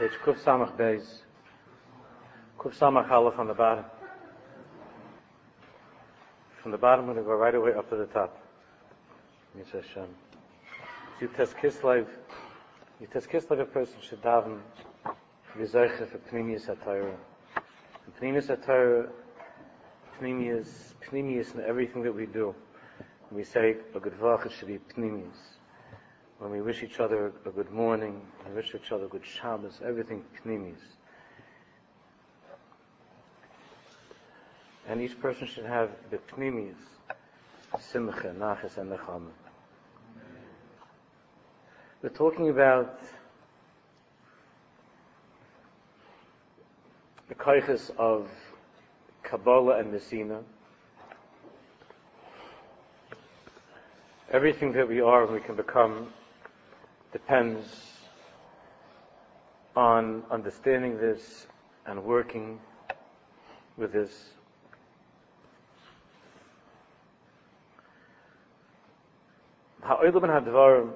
Page Kuf Samach Beis. Kuf Samach Aleph on the bottom. From the bottom, we're going to go right away up to the top. Mitzvah Hashem. You test Kislev. You test Kislev, a person should daven V'zeiche for Pneumius HaTorah. And Pneumius HaTorah, Pneumius, Pneumius in everything that we do. We say a good vach, it should be Pneumius. When we wish each other a good morning, we wish each other good Shabbos, everything Pneumius. And each person should have the Pneumius, Simcha, Nachas, and Nechama. We're talking about the kaiches of Kabbalah and Messina. Everything that we are and we can become depends on understanding this and working with this. Hadvarim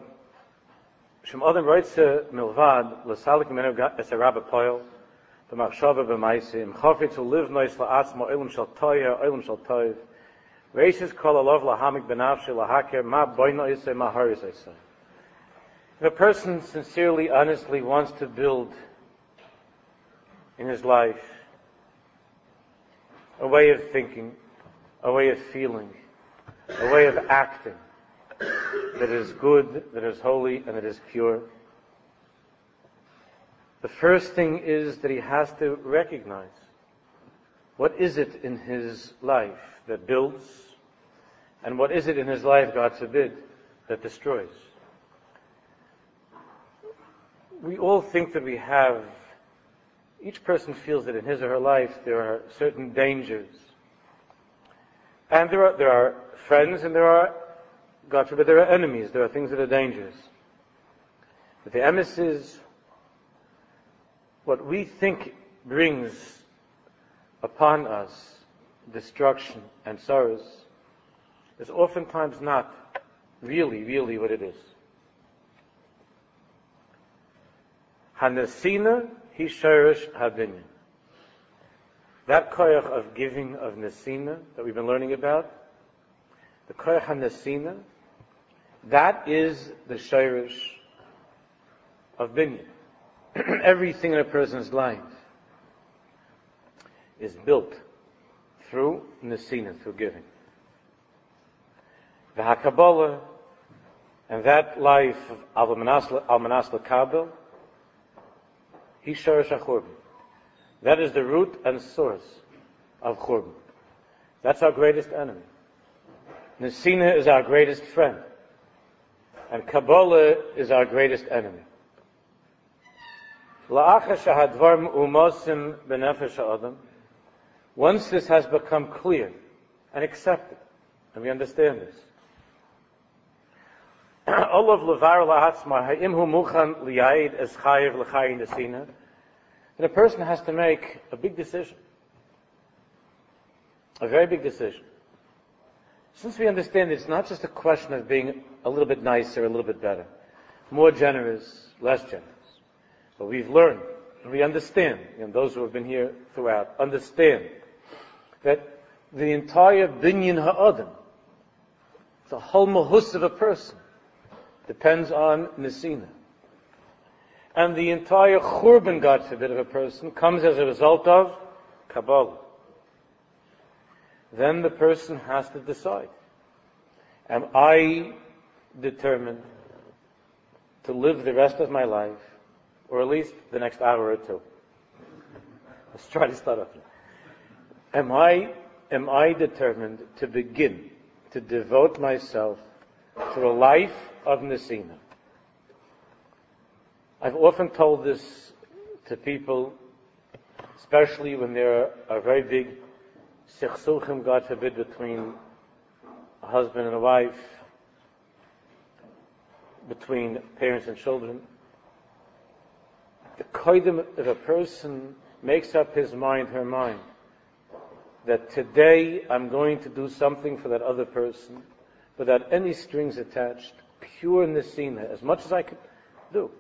shem adam roitze milvad l'salik menu poil b'machshava b'maisi chofi to live nois la'atzma olam shal toya olam shal toiv reishis kol lahamik ma isay ma haris if a person sincerely, honestly wants to build in his life a way of thinking, a way of feeling, a way of acting that is good, that is holy, and that is pure, the first thing is that he has to recognize what is it in his life that builds, and what is it in his life, God forbid, that destroys. We all think that we have, each person feels that in his or her life there are certain dangers. And there are, there are friends and there are, God forbid, there are enemies. There are things that are dangerous. But the emes is what we think brings upon us destruction and sorrows is oftentimes not really, really what it is. Hanasina he shirish habinyan. That koyach of giving of nesina that we've been learning about, the koyach hanasina, that is the shirish of binyan. everything in a person's life is built through nesina, through giving. The Hakabbalah and that life of Almanas Kabel, he sharish Churban. That is the root and source of Churban. That's our greatest enemy. Nesina is our greatest friend. And Kabbalah is our greatest enemy. Once this has become clear and accepted, and we understand this, Olav levar lahatzma muchan es chayiv l'chayin desina, then a person has to make a big decision. A very big decision. Since we understand it's not just a question of being a little bit nicer, a little bit better, more generous, less generous. But we've learned, and we understand, and those who have been here throughout understand, that the entire binyan ha'adam, the whole mahus of a person, depends on nesina. And the entire churban, God forbid, of a person comes as a result of Kabbalah. Then the person has to decide. Am I determined to live the rest of my life or at least the next hour or two. Let's try to start off. Am I, am I determined to begin to devote myself to a life of Nesina? I've often told this to people, especially when there are very big sichsuchim, God forbid, between a husband and a wife, between parents and children the koidim, if a person makes up his mind, her mind, that today I'm going to do something for that other person without any strings attached, pure nesina, as much as I could do.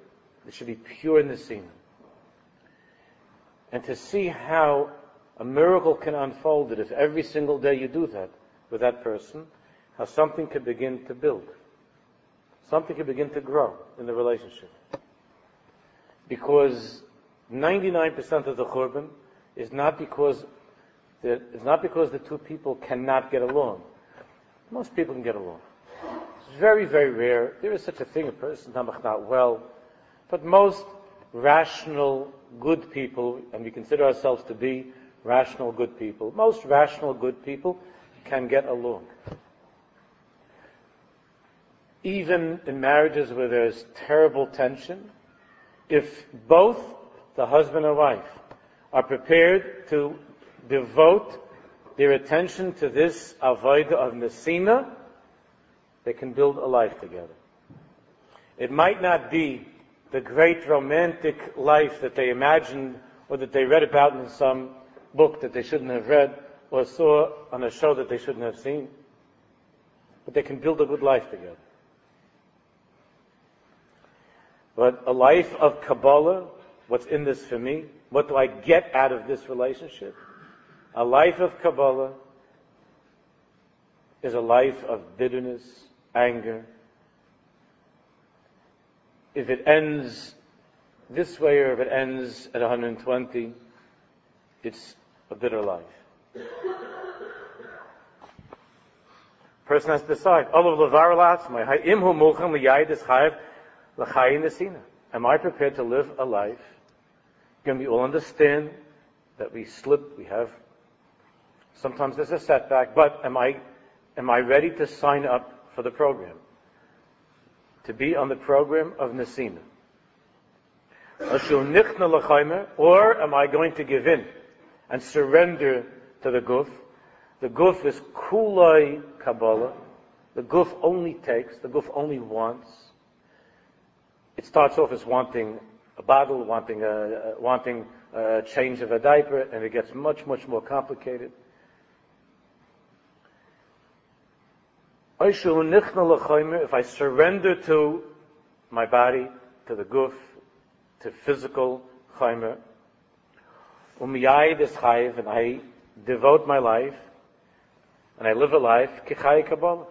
It should be pure nesina. and to see how a miracle can unfold that if every single day you do that with that person, how something could begin to build. Something could begin to grow in the relationship. Because 99% of the churban is not because the, it's not because the two people cannot get along. Most people can get along. It's very, very rare. There is such a thing, a person not well. But most rational, good people, and we consider ourselves to be rational, good people, most rational, good people can get along. Even in marriages where there's terrible tension, if both the husband and wife are prepared to devote their attention to this avodah of nesina, they can build a life together. It might not be the great romantic life that they imagined or that they read about in some book that they shouldn't have read or saw on a show that they shouldn't have seen. But they can build a good life together. But a life of Kabbalah, what's in this for me? What do I get out of this relationship? A life of Kabbalah is a life of bitterness, anger. If it ends this way or if it ends at 120, it's a bitter life. Person has to decide. Am I prepared to live a life? Can we all understand that we slip, we have sometimes there's a setback, but am I am I ready to sign up for the program? To be on the program of Nesina? Or am I going to give in and surrender to the guf? The guf is kulai Kabbalah. The guf only takes, the guf only wants. It starts off as wanting a bottle, wanting a, wanting a change of a diaper, and it gets much, much more complicated. If I surrender to my body, to the guf, to physical chaimer, umiyai is chayiv, and I devote my life, and I live a life, kichai kabbalah,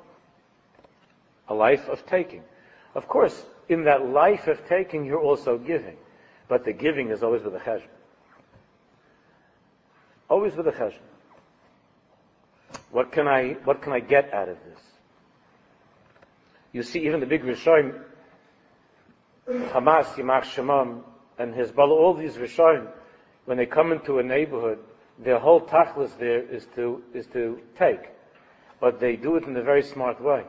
a life of taking. Of course, in that life of taking, you're also giving. But the giving is always with a cheshbon. Always with a cheshbon. What can I, what can I get out of this? You see, even the big Rishonim, Hamas, Yimach Shemam, and Hezbollah, all these Rishonim, when they come into a neighborhood, their whole tachlis there is to, is to take. But they do it in a very smart way.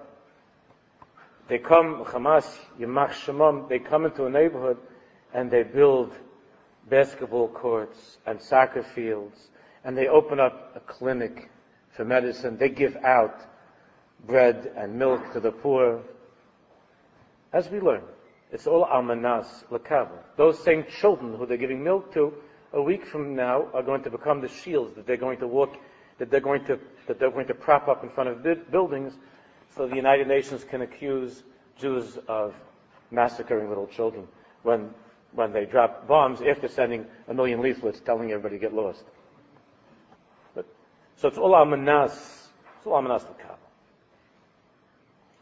They come, Hamas, Yimach Shemam, they come into a neighborhood and they build basketball courts and soccer fields and they open up a clinic for medicine. They give out bread and milk to the poor. As we learn, it's all almanas, lakava. Those same children who they're giving milk to, a week from now, are going to become the shields that they're going to walk, that they're going to, that they're going to prop up in front of buildings so the United Nations can accuse Jews of massacring little children when, when they drop bombs after sending a million leaflets telling everybody to get lost. But, so it's all amanas, it's all amanas l'kab.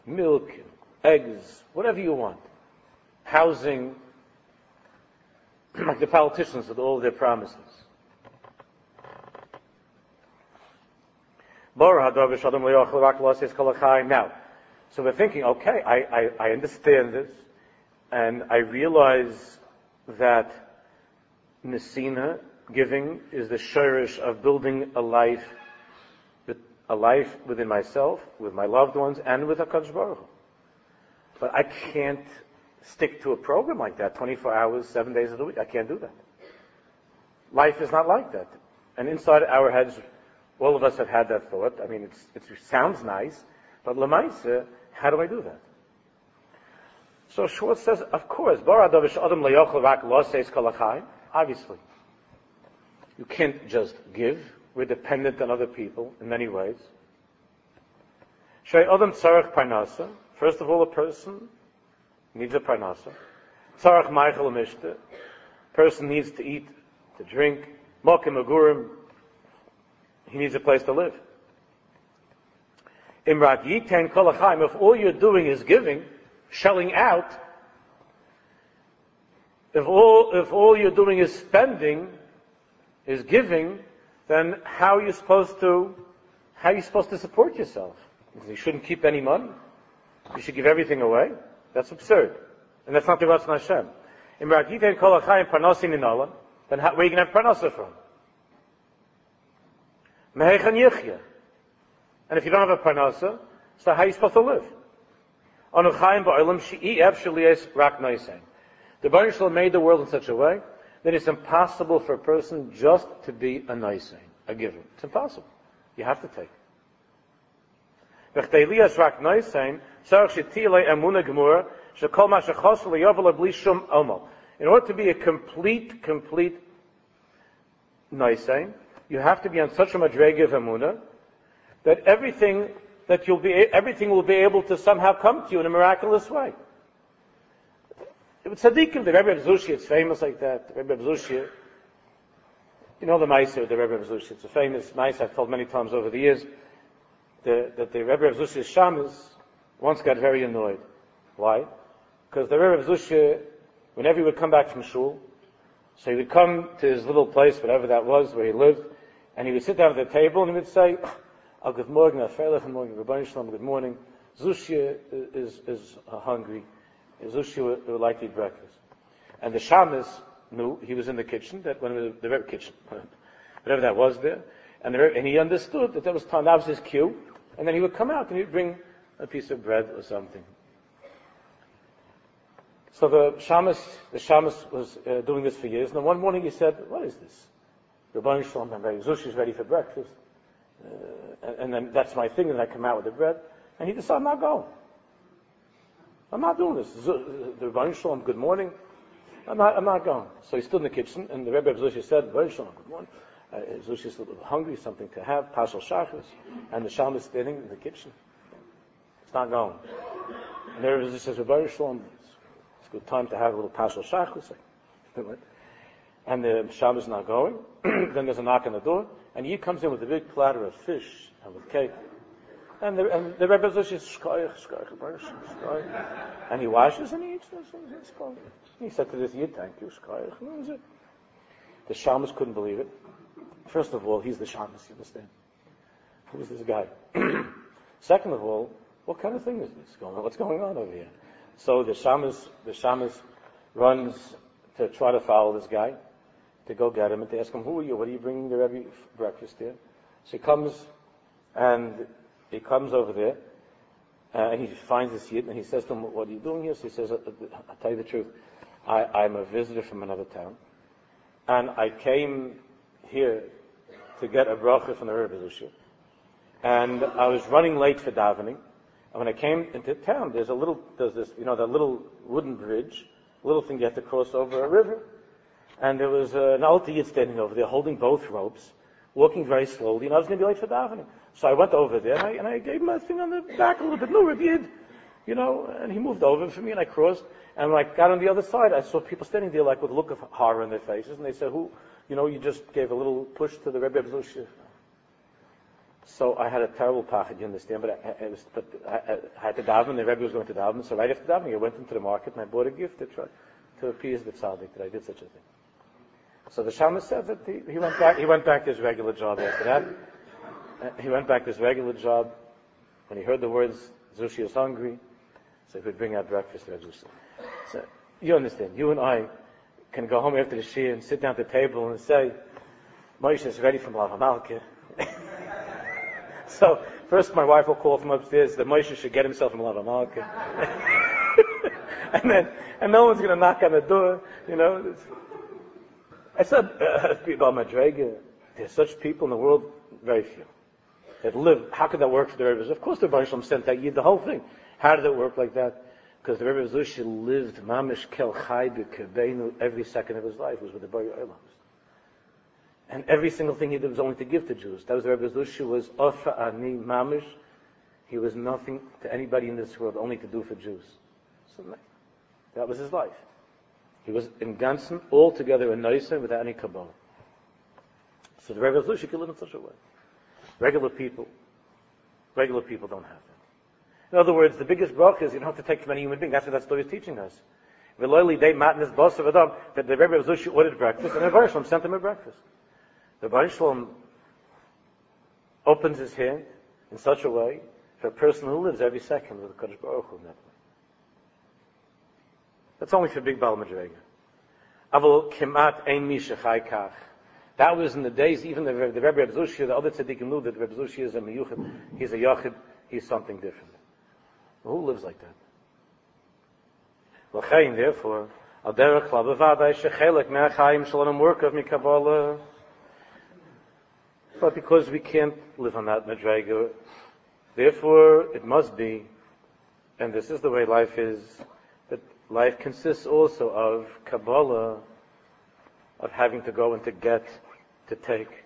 Milk, eggs, whatever you want. Housing, like the politicians with all their promises. Now, so we're thinking, okay, I, I, I understand this, and I realize that Nesina, giving, is the shirish of building a life, a life within myself, with my loved ones, and with HaKadosh Baruch. But I can't stick to a program like that 24 hours, seven days of the week. I can't do that. Life is not like that. And inside our heads, all of us have had that thought. I mean, it sounds nice, but Lamaisa, how do I do that? So Schwartz says, of course, obviously. You can't just give. We're dependent on other people in many ways. First of all, a person needs a parnasa. Tzarech meichel mishte. Person needs to eat, to drink, Mokim Agurim, he needs a place to live. Imrak Yiten Kolachim, if all you're doing is giving, shelling out, if all, if all you're doing is spending, is giving, then how are you supposed to, how are you supposed to support yourself? Because you shouldn't keep any money. You should give everything away. That's absurd. And that's not the Ratzon Hashem. In Meragita and Kol HaChayim Parnosin in Allah, then how, where are you going to have Parnosa from? Mehechan Yichya. And if you don't have a Parnosa, so how are you supposed to live? Shaliyas Rak. The Baruch Shalom made the world in such a way that it's impossible for a person just to be a Noisein, a giver. It's impossible. You have to take. rak Noisein, Tzarech Shetilei Emuna Gemurah, in order to be a complete, complete Noisain, you have to be on such a madrega of Amunah that everything that you'll be, everything will be able to somehow come to you in a miraculous way. Tzaddikim, the Rebbe of Zushi, it's famous like that. The Rebbe of Zushi, you know the Meiser, the Rebbe of Zushi, it's a famous Meiser I've told many times over the years, the, that the Rebbe of Zushi's Shamas once got very annoyed. Why? Because the Rebbe of Zusha, whenever he would come back from shul, so he would come to his little place, whatever that was, where he lived, and he would sit down at the table and he would say, oh, good morning, good morning, good morning. Zushia is, is hungry. Zushia would, like to eat breakfast. And the shamus knew, he was in the kitchen, that when the, the kitchen, whatever that was there, and, the and he understood that that was time, that was his cue, and then he would come out and he'd bring a piece of bread or something. So the shamus, the shamus was uh, doing this for years, and then one morning he said, "What is this? Rabban Shalom, ready. Zush is ready for breakfast, uh, and, and, then that's my thing, and I come out with the bread." And he decided, "I'm not going. I'm not doing this." The Rabban Shalom, good morning. I'm not, I'm not going. So he stood in the kitchen, and the Rebbe of said, "Rabban Shalom, good morning." Uh, Zush is hungry, something to have, Pashal Shachris, and the Shamus is standing in the kitchen. It's not going. And the Rebbe says, Shalom, good time to have a little Pashal Shachus. And the Shabbos is not going. then there's a knock on the door, and he comes in with a big platter of fish and with cake. And the, and the Rebbe says, shkoyach, shkoyach, And he washes and he eats this. He said to this Yid, thank you, shkoyach. The Shamus couldn't believe it. First of all, he's the Shamus, you understand? Who's this guy? Second of all, what kind of thing is this going on? What's going on over here? So the shamus, the shamus runs to try to follow this guy, to go get him and to ask him, who are you? What are you bringing the Rebbe breakfast here? So he comes and he comes over there uh, and he finds this yid and he says to him, what are you doing here? So he says, I'll tell you the truth. I, am a visitor from another town and I came here to get a bracha from the Rebbe Zusha. And I was running late for davening and when I came into town, there's a little, there's this, you know, that little wooden bridge, little thing you have to cross over a river. And there was uh, an Alta Yid standing over there holding both ropes, walking very slowly, and I was going to be late for davening. So I went over there and I, and I gave him a thing on the back a little bit, no, Yid, you know, and he moved over for me and I crossed. And when I got on the other side, I saw people standing there like with a look of horror in their faces, and they said, who, you know, you just gave a little push to the Rebbe Abzushiev. So I had a terrible pachad, you understand, but I, I, was, but I, I, had to daven, the Rebbe was going to daven, so right after davening I went into the market and I bought a gift to try to appease the tzaddik that I did such a thing. So the Shamus said that he, he, went back, he went back to his regular job after that. Uh, he went back to his regular job. When he heard the words, Zushi is hungry, so he would bring out breakfast for Zushi. So you understand, you and I can go home after the Shia and sit down at the table and say, Moshe is ready from Lavamalkeh. So first my wife will call from upstairs that Moshe should get himself from Lava Malka. and then, and no one's going to knock on the door, you know. I said, about Madrega, there's such people in the world, very few, that live. How could that work for the Rebbe? Of course the Rebbe sent that Yid, the whole thing. How did it work like that? Because the Rebbe Zusha lived mamish kel chai every second of his life was with the Bar Olam. And every single thing he did was only to give to Jews. That was the Rebbe Zusha was Ofa Ani Mamish. He was nothing to anybody in this world, only to do for Jews. So that was his life. He was in Gansen altogether a Neusser without any Kabbalah. So the regular Zusha can live in such a way. Regular people, regular people don't have that. In other words, the biggest bracha is you don't have to take from any human being. That's what that story is teaching us. Veloili day matness boss of Adam, that the Rebbe of Zusha ordered breakfast, and the Rebbe Shalom sent him a breakfast. The Rebbe Shalom opens his hand in such a way for a person who lives every second with the Kodesh Baruch Hu that way. That's only for big Baal Madrega. Aval kimat ein. That was in the days, even the, the Rebbe Abzushia, the other tzaddikim knew that Rebbe Abzushia is a miyuchid, he's a yachid, he's something different. Well, who lives like that? Therefore, al derech labavadai shechelek me'achayim shalom. But because we can't live on that madrega, therefore it must be, and this is the way life is, that life consists also of Kabbalah, of having to go and to get, to take.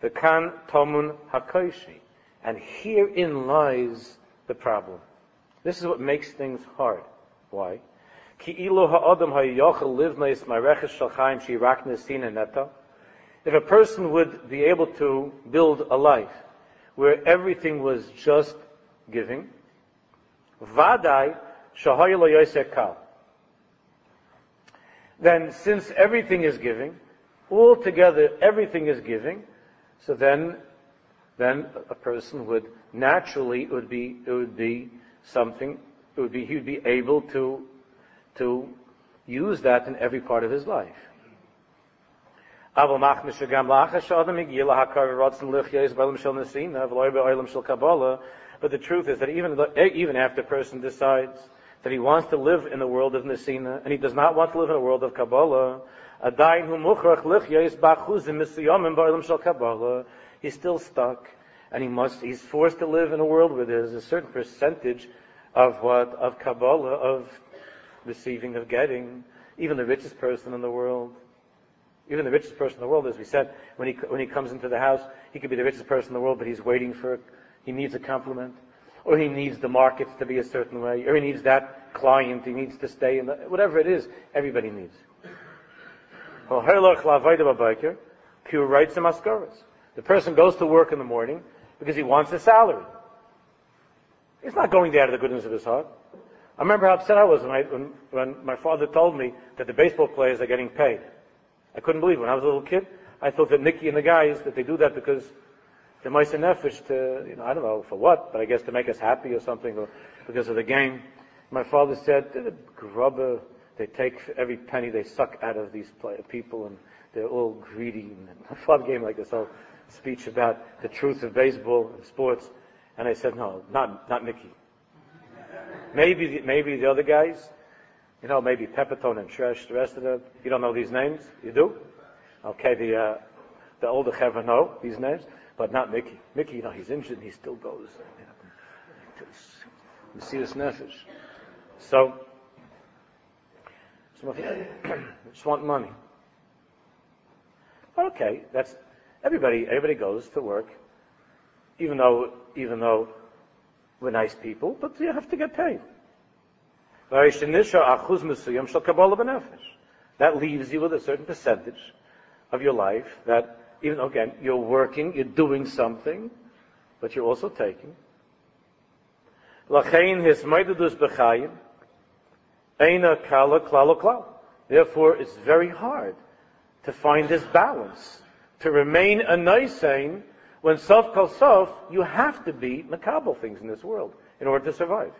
The kan tomun hakoishi. And herein lies the problem. This is what makes things hard. Why? If a person would be able to build a life where everything was just giving, then since everything is giving, altogether everything is giving, so then, then a person would naturally, it would be, it would be something, it would be, he would be able to, to use that in every part of his life. But the truth is that even, even after a person decides that he wants to live in the world of Nesina, and he does not want to live in a world of Kabbalah, he's still stuck, and he must, he's forced to live in a world where there's a certain percentage of what, of Kabbalah, of receiving, of getting, even the richest person in the world. Even the richest person in the world, as we said, when he, when he comes into the house, he could be the richest person in the world, but he's waiting for, he needs a compliment or he needs the markets to be a certain way, or he needs that client, he needs to stay in the, whatever it is, everybody needs. Pure rights and mascaras. The person goes to work in the morning because he wants a salary. He's not going there out of the goodness of his heart. I remember how upset I was when, I, when, when my father told me that the baseball players are getting paid. I couldn't believe it. When I was a little kid, I thought that Mickey and the guys, that they do that because the Meiser Nefesh to, you know, I don't know for what, but I guess to make us happy or something, or because of the game. My father said, the grubber, they take every penny they suck out of these play, people, and they're all greedy. And my father gave me like this whole speech about the truth of baseball and sports, and I said, no, not not Mickey. Maybe the, maybe the other guys, you know, maybe Pepitone and Tresh, the rest of them. You don't know these names? You do? Okay, the uh, the older Chevra know these names but not Mickey. Mickey, you know, he's injured and he still goes. Messias Nefesh. So, some of you just want money. Okay, that's everybody. Everybody goes to work, even though even though we're nice people, but you have to get paid. That leaves you with a certain percentage of your life that even again, you're working, you're doing something, but you're also taking. Therefore, it's very hard to find this balance, to remain a nicein when self kal self, you have to be makabel things in this world in order to survive.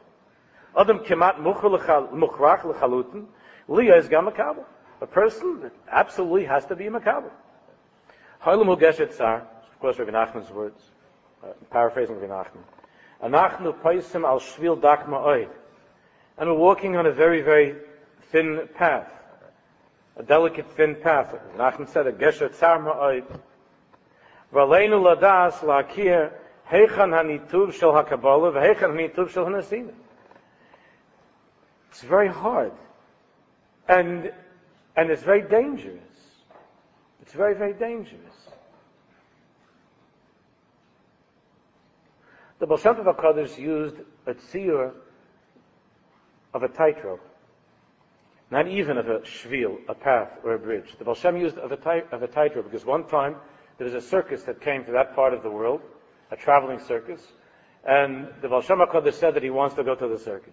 Adam kemat mukhrach lechalutin, liya is gamakabel. A person absolutely has to be a makabel. Hailam Geshet Tsar, of course Rabbi Nachman's words, uh, paraphrasing Rabbi Nachman. Anachnu paisim al shvil dak ma'oid. And we're walking on a very, very thin path. A delicate, thin path. Nachman said, a Geshet Tsar ma'oid. V'aleinu ladas la'akir heichan hanituv shel v'heichan hanituv shel hanasina. It's very hard. And, and it's very dangerous. It's very, very dangerous. The Baal Shem used a tziyur of a tightrope. Not even of a shvil, a path or a bridge. The Baal Shem used of a, tight, of a tightrope because one time there was a circus that came to that part of the world, a traveling circus, and the Baal Shem HaKadosh said that he wants to go to the circus.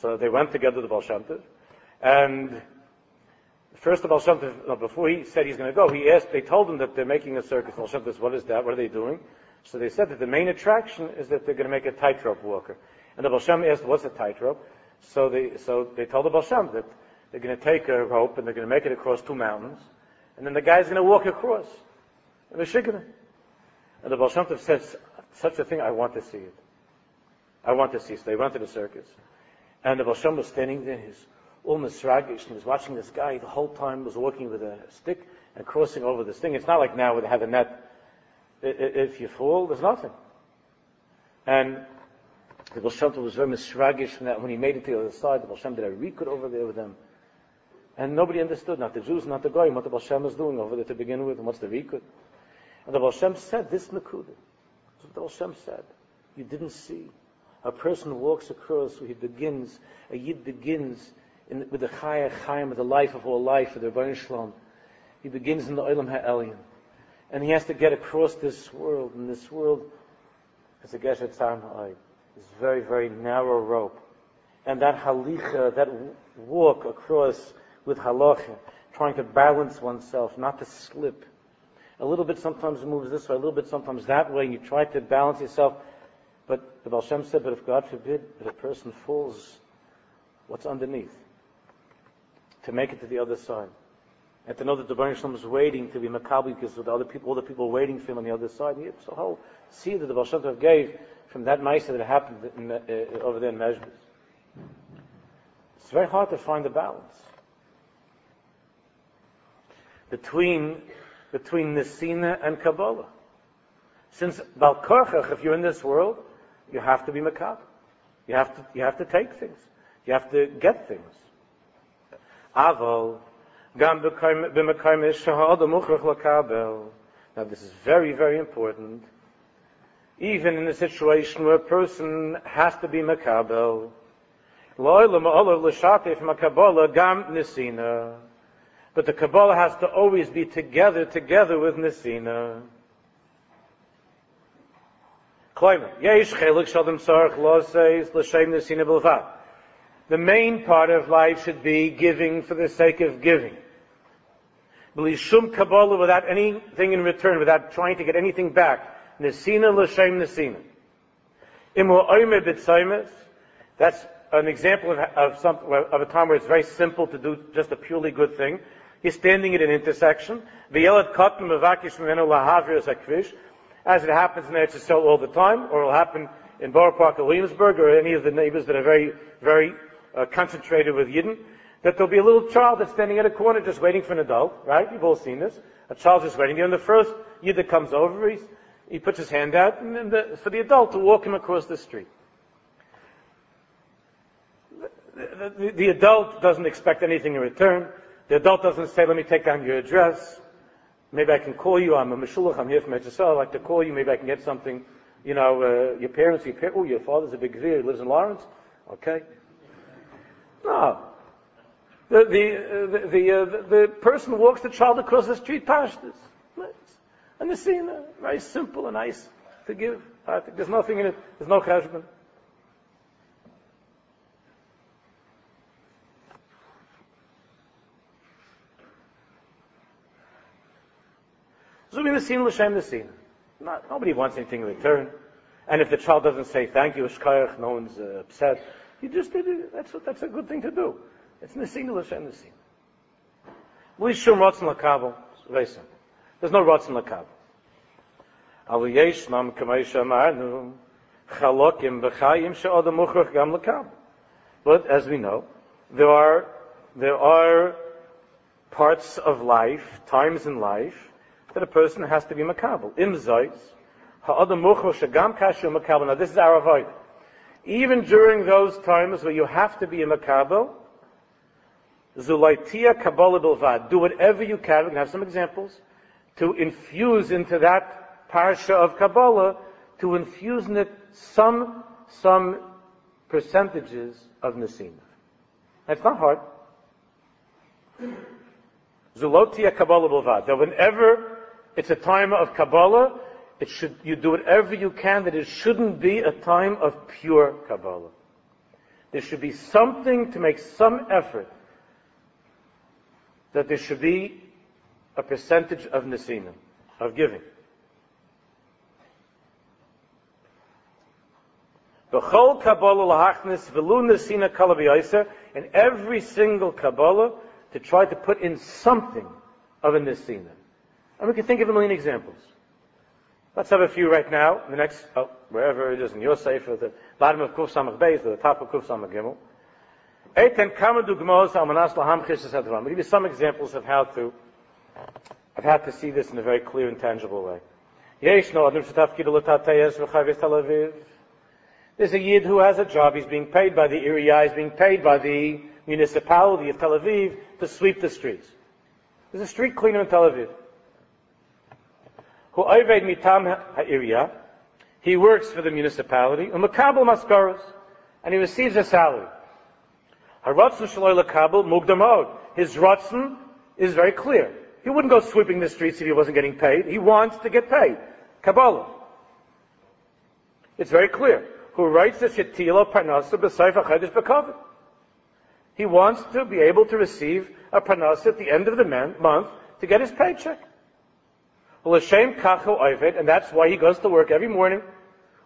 So they went together to the Baal and first the Baal Shem before he said he's going to go, he asked, they told him that they're making a circus. Baal Shem Tov, what is that? What are they doing? So they said that the main attraction is that they're going to make a tightrope walker. And the Baal Shem asked, what's a tightrope? So they, so they told the Baal Shem that they're going to take a rope and they're going to make it across two mountains, and then the guy's going to walk across. And the shikana. And the Tov says, such a thing, I want to see it. I want to see it. So they went to the circus. And the Baal Shem was standing there, he's all misragish, and he's watching this guy the whole time, was walking with a stick and crossing over this thing. It's not like now where they have a net. If you fall, there's nothing. And the Tov was very misragish from that. When he made it to the other side, the Baal Shem did a rekud over there with them. And nobody understood, not the Jews, not the Goyim, what the Baal Shem was doing over there to begin with, and what's the rekud. And the Baal Shem said this Nakuda. That's what the Baal Shem said. You didn't see. A person walks across, he begins, a Yid begins in, with the Chaya Chaim, with the life of all life, with the Rebbeinu Shalom. He begins in the Olam HaElyon. And he has to get across this world, and this world is a Geshet Tzar This very, very narrow rope. And that halicha, that walk across with halacha, trying to balance oneself, not to slip. A little bit sometimes moves this way, a little bit sometimes that way, and you try to balance yourself. But the Baal Shem said, but if God forbid that a person falls, what's underneath? To make it to the other side. And to know that the Baruch Shalom is waiting to be Maccabi because the other people, all the people waiting for him on the other side. So whole see that the Baal Shem gave from that mice that happened in, uh, over there in Mezhbis. It's very hard to find the balance between between Nisina and Kabbalah. Since Balkorchach, if you're in this world, you have to be Makab. You have to, you have to take things. You have to get things. Aval, Now this is very, very important. Even in a situation where a person has to be Makabel. But the Kabbalah has to always be together, together with Nisina. The main part of life should be giving for the sake of giving. Shum Kabbalah without anything in return, without trying to get anything back. Nesina l'shem nesina. Imu oimer b'tzaimes. That's an example of, of, some, of a time where it's very simple to do just a purely good thing. He's standing at an intersection. As it happens in Eretz all the time, or it'll happen in Borough Park or Williamsburg, or any of the neighbors that are very, very uh, concentrated with Yidden, that there'll be a little child that's standing at a corner just waiting for an adult, right? You've all seen this. A child just waiting there, and the first Yid that comes over, he's, he puts his hand out, and the, for the adult to walk him across the street. The, the, the adult doesn't expect anything in return. The adult doesn't say, let me take down your address. Maybe I can call you. I'm a Meshulach. I'm here from HSL. I'd like to call you. Maybe I can get something. You know, uh, your parents, your oh, your father's a big Gvir. He lives in Lawrence. Okay. No. The, the, uh, the, uh, the, person walks the child across the street, pashtas. And the scene, uh, very simple and nice to give. Think there's nothing in it. There's no cheshbon. Zumi Nesin L'Shem Nesin. Nobody wants anything in return. And if the child doesn't say thank you, Shkayach, no one's uh, upset. You just did it. That's, what, that's a good thing to do. It's Nesin L'Shem Nesin. L'Ishum Ratzon L'Kabel. Very simple. There's no Ratzon L'Kabel. אבל ישנם, כמו שאמרנו, חלוקים וחיים שאדם מוכרח גם לקבל. But as we know, there are, there are parts of life, times in life, that a person has to be makabel. Im zois, ha'adam mucho shagam kashu makabel. Now this is our avoid. Even during those times where you have to be a makabel, zulaitia kabbalah bilvad. Do whatever you can. We can have some examples to infuse into that parsha of Kabbalah, to infuse in it some some percentages of Nesina. That's not hard. Zulotia Kabbalah Bulvad. That whenever it's a time of Kabbalah, it should, you do whatever you can that it shouldn't be a time of pure Kabbalah. There should be something to make some effort that there should be a percentage of nesina, of giving. In every single Kabbalah to try to put in something of a nesina. And we can think of a million examples. Let's have a few right now. The next, oh, wherever it is in your sefer, the bottom of Kuf Samach Beis, the top of Kuf Samach Gimel. Eitan kama dugmos almanas laham chishes I'll give you some examples of how to, of had to see this in a very clear and tangible way. There's a yid who has a job. He's being paid by the area. He's being paid by the municipality of Tel Aviv to sweep the streets. There's a street cleaner in Tel Aviv. Who oived mitam ha'irya. He works for the municipality. Umakabel maskaros. And he receives a salary. His ratzon is very clear. He wouldn't go sweeping the streets if he wasn't getting paid. He wants to get paid. Kabbalah. It's very clear who writes the Shetila Parnasa B'Saifa Chedesh B'Kavit. He wants to be able to receive a Parnasa at the end of the month to get his paycheck. L'shem kachu oived, and that's why he goes to work every morning.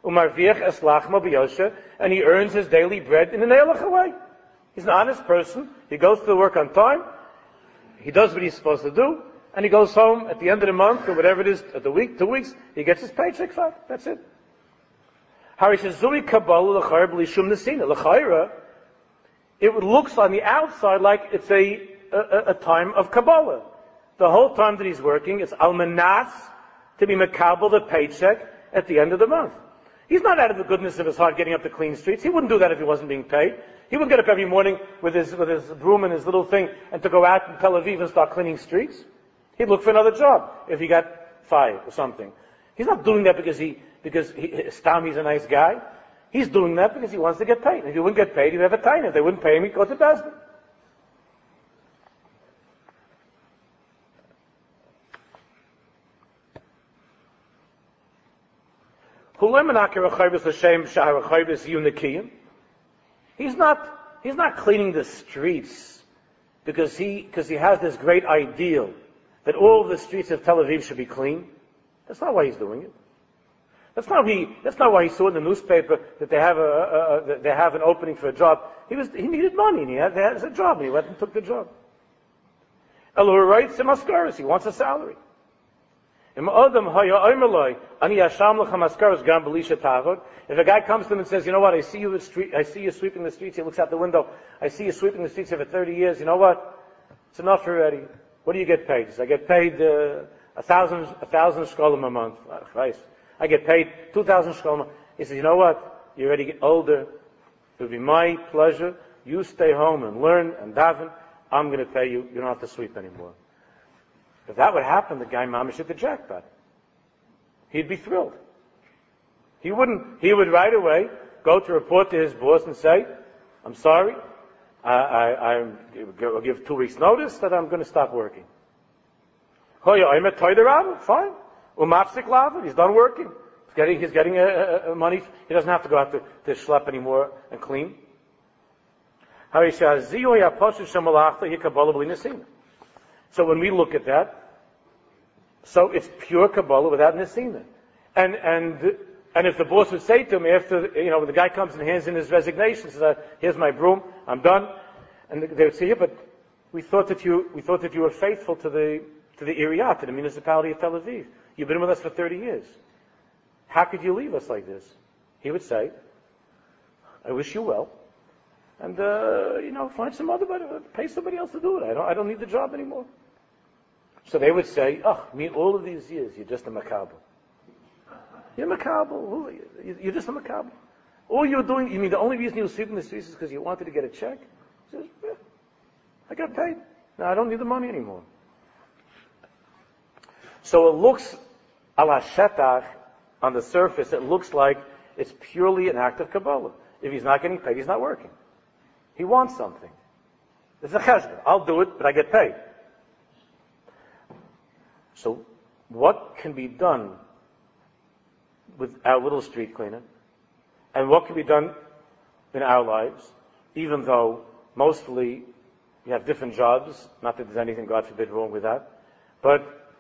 Umarviach eslachma b'yosha, and he earns his daily bread in an elach way. He's an honest person. He goes to work on time. He does what he's supposed to do, and he goes home at the end of the month or whatever it is, at the week, two weeks. He gets his paycheck. Fine. That's it. It looks on the outside like it's a, a, a time of Kabbalah. The whole time that he's working, it's almanas to be makabel the paycheck at the end of the month. He's not out of the goodness of his heart getting up to clean streets. He wouldn't do that if he wasn't being paid. He wouldn't get up every morning with his, with his broom and his little thing and to go out in Tel Aviv and start cleaning streets. He'd look for another job if he got fired or something. He's not doing that because he, because he, a nice guy. He's doing that because he wants to get paid. If he wouldn't get paid, he'd have a time. If they wouldn't pay him, he'd go to Bezdin. He's not, he's not cleaning the streets because he, because he has this great ideal that all the streets of Tel Aviv should be clean. That's not why he's doing it. That's not, he, that's not why he saw in the newspaper that they have, a, a, a they have an opening for a job. He, was, he needed money and he had, had a job and he went and took the job. Elul writes in Mascaris, he wants a salary. If a guy comes to him and says, you know what, I see you, street, I see you sweeping the streets, he looks out the window, I see you sweeping the streets here for 30 years, you know what? It's enough already. What do you get paid? I get paid uh, a thousand, a thousand shkolim a month. Ah, Christ. I get paid 2,000 shkolim. He says, you know what? You're already older. It would be my pleasure. You stay home and learn and daven. I'm going to pay you. You don't have to sweep anymore. If that would happen, the guy mamish hit the jackpot. He'd be thrilled. He wouldn't, he would right away go to report to his boss and say, I'm sorry, I, will give two weeks notice that I'm going to stop working. Fine. Umapsik lava, he's done working. He's getting, he's getting a, a, a money. He doesn't have to go out to, to schlep anymore and clean. So when we look at that, so it's pure Kabbalah without Nesina. And, and, and if the boss would say to him after, you know, the guy comes and hands in his resignation, says, here's my broom, I'm done. And they would say, yeah, but we thought that you, we thought that you were faithful to the, to the area, to the municipality of Tel Aviv. You've been with us for 30 years. How could you leave us like this? He would say, I wish you well. And, uh, you know, find some other, pay somebody else to do it. I don't, I don't need the job anymore. So they would say, oh, me all of these years, you're just a macabre. You're a macabre. You're just a macabre. All you're doing, you mean the only reason you were sweeping the streets is because you wanted to get a check? He says, yeah, I got paid. Now I don't need the money anymore. So it looks ala shetach on the surface, it looks like it's purely an act of Kabbalah. If he's not getting paid, he's not working. He wants something. It's a cheshbon. I'll do it, but I get paid. So, what can be done with our little street cleaner, and what can be done in our lives, even though mostly we have different jobs, not that there's anything, God forbid, wrong with that, but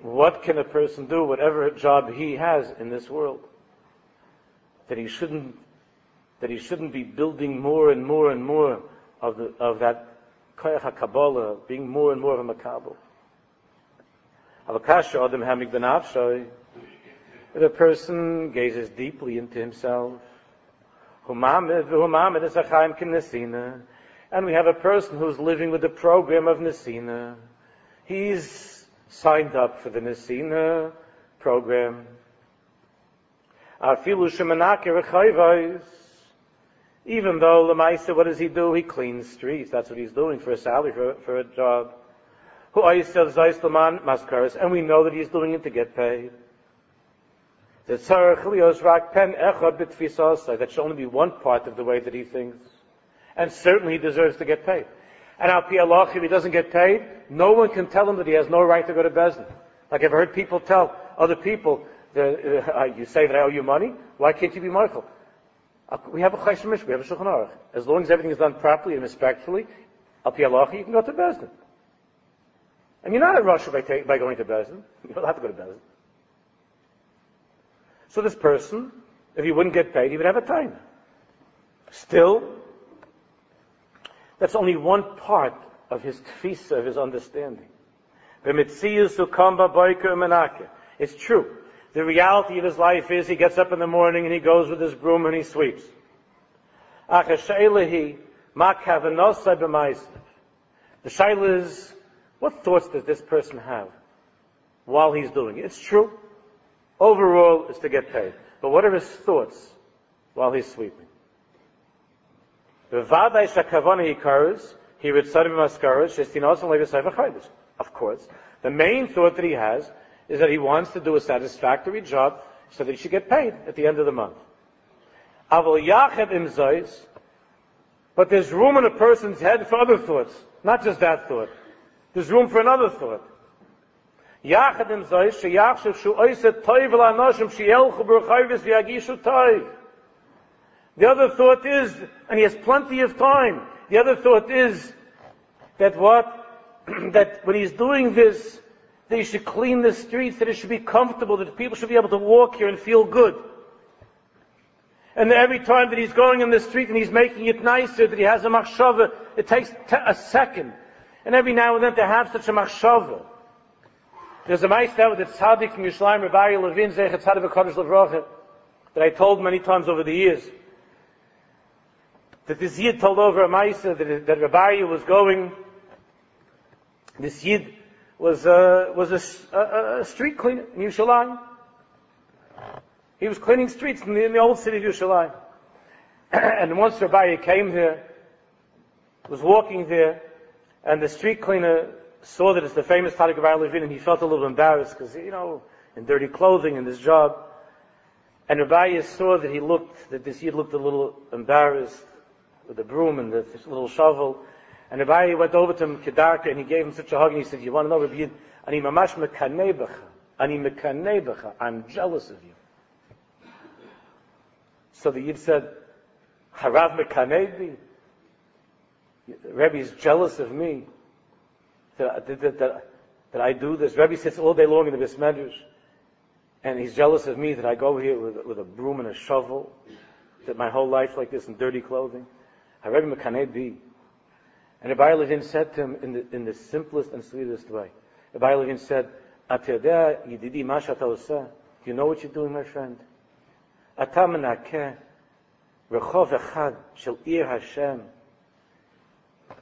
what can a person do, whatever job he has in this world, that he shouldn't, that he shouldn't be building more and more and more of, the, of that koyach HaKabbalah, being more and more of a makabel. A person gazes deeply into himself, and we have a person who's living with the program of Nesina. He's signed up for the Nesina program. Even though Lamaisa, what does he do? He cleans streets. That's what he's doing for a salary, for, for a job. And we know that he's doing it to get paid. That should only be one part of the way that he thinks. And certainly he deserves to get paid. And al pi if he doesn't get paid, no one can tell him that he has no right to go to Bezdin. Like I've heard people tell other people, uh, you say that I owe you money, why can't you be Michael? Uh, we have a Chayshim we have a Shulchan Aruch. As long as everything is done properly and respectfully, al you can go to Bezdin. And you're not in Russia by, take, by going to Bezdin. You don't have to go to Bezdin. So this person, if he wouldn't get paid, he would have a time. Still, that's only one part of his tfisa, of his understanding. It's true. The reality of his life is he gets up in the morning and he goes with his broom and he sweeps. The shaila is, what thoughts does this person have while he's doing it? It's true. Overall is to get paid. But what are his thoughts while he's sweeping? Of course. The main thought that he has is that he wants to do a satisfactory job so that he should get paid at the end of the month. But there's room in a person's head for other thoughts, not just that thought. There's room for another thought. יחד עם זה שיחשב שהוא עושה טוב לאנושים שילכו ברחייבס ויגישו טוב. The other thought is, and he has plenty of time, the other thought is that what? that when he's doing this, that he should clean the streets, that it should be comfortable, that people should be able to walk here and feel good. And every time that he's going in the street and he's making it nicer, that he has a machshava, it takes a second. And every now and then to have such a machshava. There's a mice there with the tzaddik from Yerushalayim, Rabbi Levin, Zechat Tzaddik that I told many times over the years. That this Yid told over a mice that, that Rabbi was going, this Yid was, uh, was a, a, a, street cleaner in Yerushalayim. He was cleaning streets in the, in the old city of Yerushalayim. and once Rabbi came here, was walking there, and the street cleaner saw that it's the famous Tzaddik Rabbi Levin, and he felt a little embarrassed because, you know, in dirty clothing in this job. And Rabbi saw that he looked, that this Yid looked a little embarrassed with the broom and the little shovel. And Rabbi went over to him, Kedarka, and he gave him such a hug, and he said, you want to know, Rabbi Yid, ani mamash mekanebecha, ani mekanebecha, I'm jealous of you. So the Yid said, Harav mekanebi, Rabbi is jealous of me that, that, that, that I do this. Rebbe sits all day long in the Bismedrash, and he's jealous of me that I go here with, with a broom and a shovel, that my whole life like this in dirty clothing. Rebbe Mekaneh be. And Rabbi Levin said to him in the, in the simplest and sweetest way. Rabbi Levin said, Do you know what you're doing, my friend? Menakeh rechov echad shel ir Hashem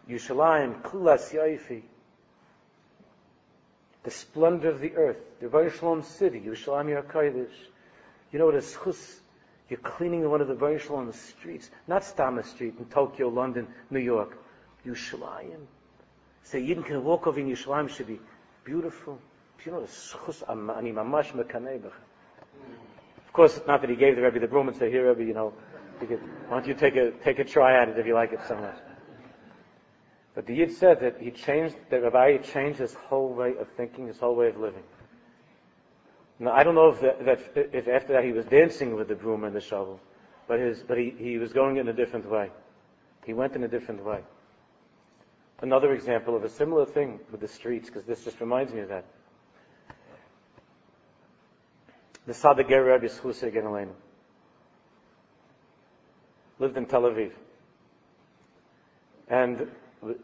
Yushalayim kulas yaifi the splendor of the earth, the Shalom city, Yerushalayim HaKadosh. You know what a chus? You're cleaning one of the Baruch Shalom streets, not Stama Street in Tokyo, London, New York. Yerushalayim. So Yidden can walk over in Yerushalayim should be beautiful. You know the chus ani mamash mekanei Of course, not that he gave the Rebbe the broom and said, "Here, Rebbe, you know, you could, why don't you take a take a try at it if you like it so much." But the Yid said that he changed, that Rabbi changed his whole way of thinking, his whole way of living. Now, I don't know if, that, that, if after that he was dancing with the broom and the shovel, but, his, but he, he was going in a different way. He went in a different way. Another example of a similar thing with the streets, because this just reminds me of that. The Sadiq Rabbi Schusay Genelenu lived in Tel Aviv. And,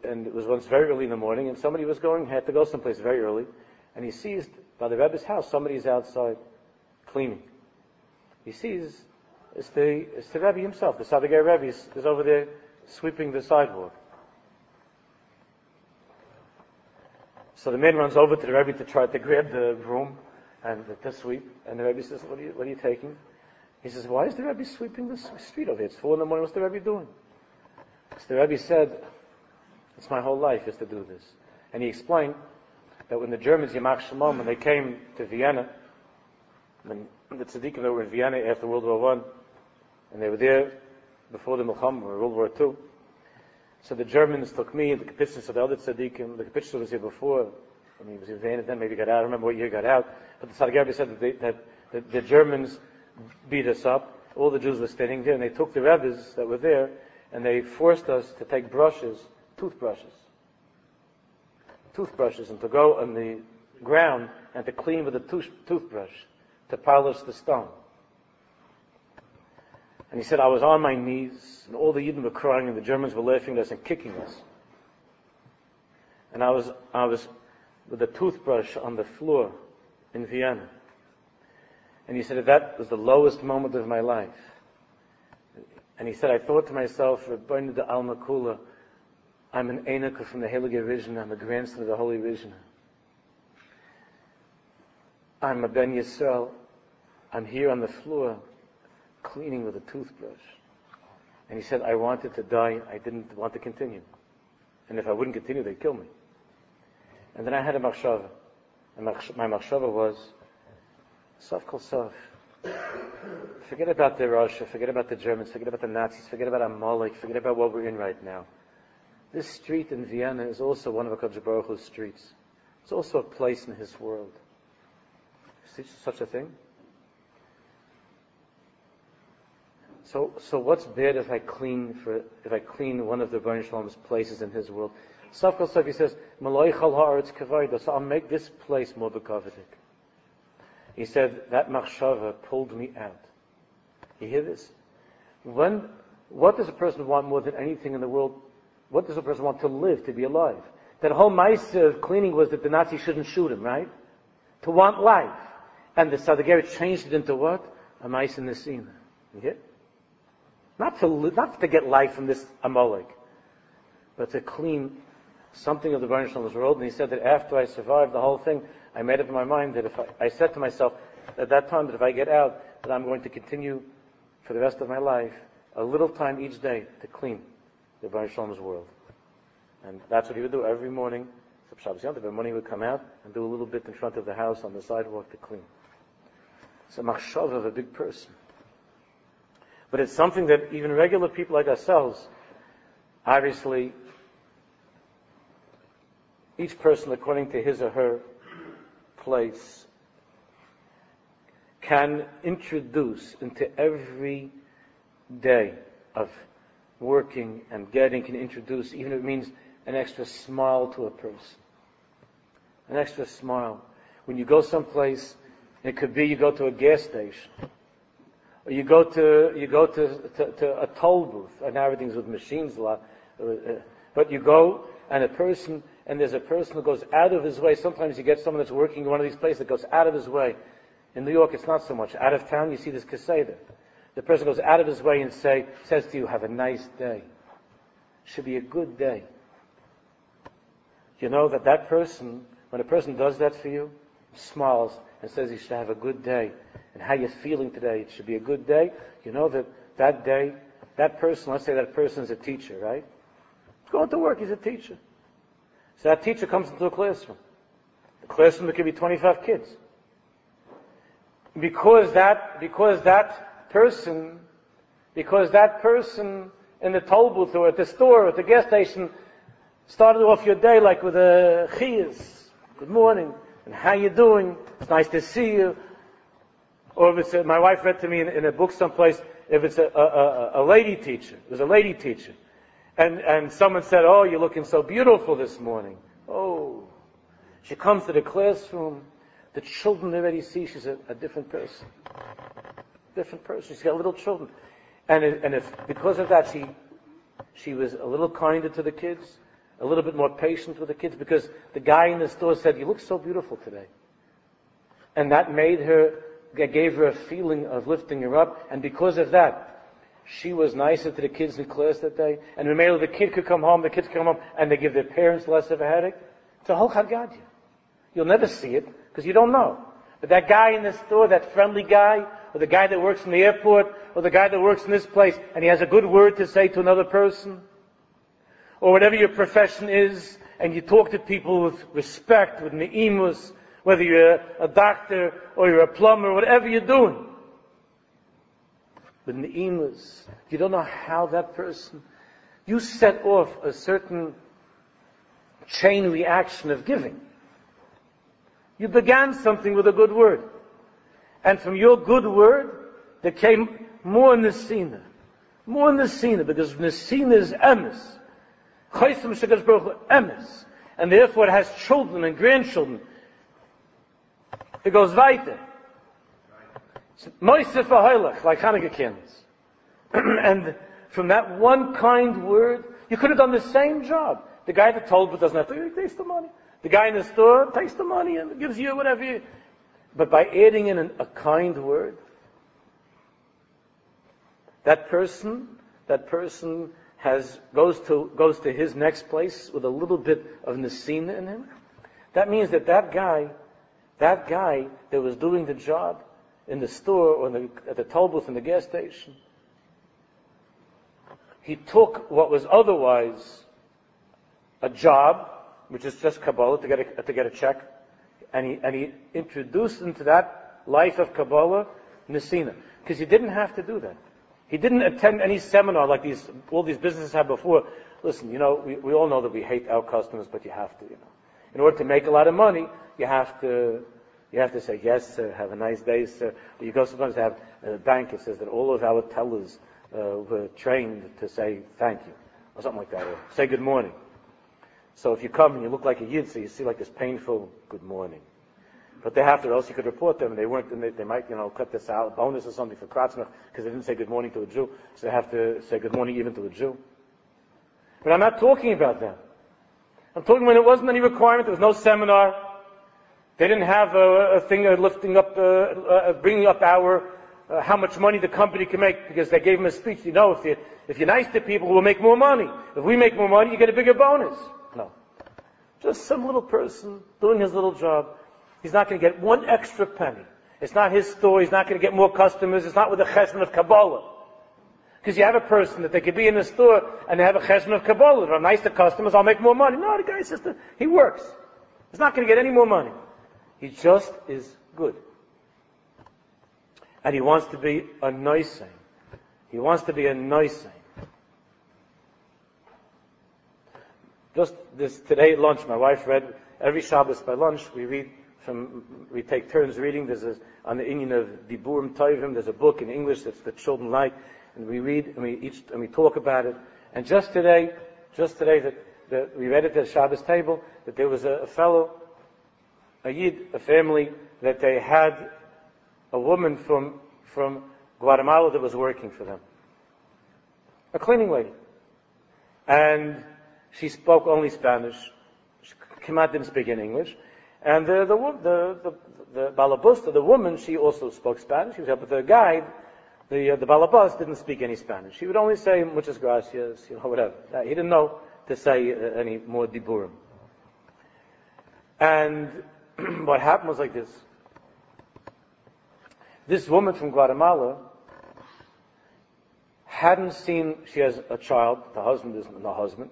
and it was once very early in the morning, and somebody was going, had to go someplace very early, and he sees by the Rebbe's house, somebody's outside cleaning. He sees it's the, it's the Rebbe himself, the Sadiq Rebbe is, is over there sweeping the sidewalk. So the man runs over to the Rebbe to try to grab the broom and to sweep, and the Rebbe says, what are you, what are you taking? He says, why is the Rebbe sweeping the street over here? It's four in the morning, what's the Rebbe doing? So the Rebbe said, it's my whole life is to do this. And he explained that when the Germans, Yamach Shalom, when they came to Vienna, when the tzaddikim that were in Vienna after World War One, and they were there before the Milcham, or World War Two, so the Germans took me, the Kapitchis of the other tzaddikim, the Kapitchis was here before, I mean, he was in Vienna then, maybe got out, I remember what year got out, but the Tzaddik said that, they, that, that the Germans beat us up, all the Jews were standing there, and they took the rabbis that were there, and they forced us to take brushes, toothbrushes, toothbrushes and to go on the ground and to clean with a tooth- toothbrush to polish the stone. And he said, I was on my knees, and all the Yidden were crying, and the Germans were laughing at us and kicking us. And I was, I was with a toothbrush on the floor in Vienna. And he said, that was the lowest moment of my life. And he said, I thought to myself, Rabbeinu de Alma Kula, I'm an Enoch from the Heilige Vision. I'm a grandson of the Holy Vision. I'm a Ben Yisrael. I'm here on the floor cleaning with a toothbrush. And he said, I wanted to die. I didn't want to continue. And if I wouldn't continue, they'd kill me. And then I had a machshava. And my machshava was, Sof kol sof. Forget about the Russia, forget about the Germans, forget about the Nazis, forget about Amalek, forget about what we're in right now. This street in Vienna is also one of HaKadosh streets. It's also a place in his world. See such a thing? So, so what's bad if I clean for, if I clean one of the Baruch Shalom's places in his world? Safkal Saf, says, Malay ha'aretz kavayda, so I'll make this place more bekavadik. He said, that machshava pulled me out. You hear this? When, what does a person want more than anything in the world what does a person want to live, to be alive? That whole mice of cleaning was that the Nazis shouldn't shoot him, right? To want life. And the Sadagari changed it into what? A mice in the scene. You get? Not to, not to get life from this Amalek, but to clean something of the Baruch Shalom's world. And he said that after I survived the whole thing, I made up in my mind that if I, I said to myself at that time that if I get out, that I'm going to continue for the rest of my life a little time each day to clean the Baruch Shalom's world. And that's what he would do every morning. Shabbos Yom every morning he would come out and do a little bit in front of the house on the sidewalk to clean. It's a machshav of a big person. But it's something that even regular people like ourselves, obviously, each person according to his or her place, can introduce into every day of working and getting can introduce, even if it means an extra smile to a person. An extra smile. When you go someplace, it could be you go to a gas station, or you go to you go to, to, to a toll booth. And everything's with machines a lot, uh, but you go and a person and there's a person who goes out of his way. Sometimes you get someone that's working in one of these places that goes out of his way. In New York, it's not so much. Out of town, you see this kaseda. The person goes out of his way and say, says to you, have a nice day. Should be a good day. You know that that person, when a person does that for you, smiles and says you should have a good day, and how you're feeling today, it should be a good day, you know that that day, that person, let's say that person is a teacher, right? He's going to work, he's a teacher. So that teacher comes into a classroom. The classroom, there could be 25 kids. Because that, because that person, because that person in the toll booth or at the store or at the gas station Started off your day like with a chiyas. Good morning. And how you doing? It's nice to see you. Or if it's a, my wife read to me in, in a book someplace, if it's a, a, a, lady teacher, was a lady teacher. And, and someone said, oh, you're looking so beautiful this morning. Oh. She comes to the classroom. The children already see she's a, a different person. Different person. She's got little children. And, and if, because of that, she, she was a little kinder to the kids, a little bit more patient with the kids, because the guy in the store said, you look so beautiful today. And that made her, gave her a feeling of lifting her up, and because of that, she was nicer to the kids in class that day, and maybe the kid could come home, the kids could come home, and they give their parents less of a headache. It's a whole chagadia. You'll never see it, because you don't know. But that guy in the store, that friendly guy, or the guy that works in the airport, or the guy that works in this place, and he has a good word to say to another person, or whatever your profession is, and you talk to people with respect, with ne'imus, whether you're a doctor or you're a plumber, whatever you're doing. With ne'imus, you don't know how that person, you set off a certain chain reaction of giving. You began something with a good word. And from your good word, there came more Nesina. More Nesina, because Nesina is emes. Chaysim Shekash Baruch emes. And therefore it has children and grandchildren. It goes weiter. Moisef Ahoylach, like Hanukkah candles. and from that one kind word, you could have done the same job. The guy that told but doesn't have to taste the money. The guy in the store takes the money and gives you whatever you. But by adding in an, a kind word, that person, that person has goes to goes to his next place with a little bit of nesina in him. That means that that guy, that guy that was doing the job in the store or the, at the toll booth in the gas station, he took what was otherwise a job which is just Kabbalah to get a, to get a check, and he and he introduced into that life of Kabbalah Nesina because he didn't have to do that. He didn't attend any seminar like these all these businesses had before. Listen, you know, we, we all know that we hate our customers, but you have to, you know. In order to make a lot of money, you have to you have to say yes, sir. Have a nice day, sir. You go sometimes to have a bank. It says that all of our tellers uh, were trained to say thank you or something like that, or say good morning. So if you come and you look like a yid, so you see like this painful good morning. But they have to, or else you could report them, they weren't, and they, they might, you know, cut this out, bonus or something for Kratzmach, because they didn't say good morning to a Jew, so they have to say good morning even to a Jew. But I'm not talking about that. I'm talking when it wasn't any requirement, there was no seminar, they didn't have a, a thing of lifting up, uh, uh, bringing up our, uh, how much money the company can make, because they gave him a speech, you know, if, you, if you're nice to people, we'll make more money. If we make more money, you get a bigger bonus. No. Just some little person doing his little job. He's not going to get one extra penny. It's not his store. He's not going to get more customers. It's not with the cheshbon of Kabbalah. Because you have a person that they could be in the store and they have a cheshbon of Kabbalah. If I'm nice to customers, I'll make more money. No, the guy's just, a, he works. He's not going to get any more money. He just is good. And he wants to be a nice He wants to be a nice Just this today at lunch, my wife read every Shabbos by lunch. We read from we take turns reading. There's a, on the Indian of Diburim Tovim. There's a book in English that the children like, and we read and we each and we talk about it. And just today, just today that, that we read it at the Shabbos table that there was a, a fellow, a yid, a family that they had a woman from from Guatemala that was working for them, a cleaning lady, and she spoke only Spanish. Kemat didn't speak in English. And the, the, the, the, the balabusta, the woman, she also spoke Spanish. She was helping the guide. The, uh, the balabas didn't speak any Spanish. He would only say muchas gracias, you know, whatever. Uh, he didn't know to say uh, any more diburim. And what happened was like this. This woman from Guatemala hadn't seen, she has a child, the husband isn't the husband,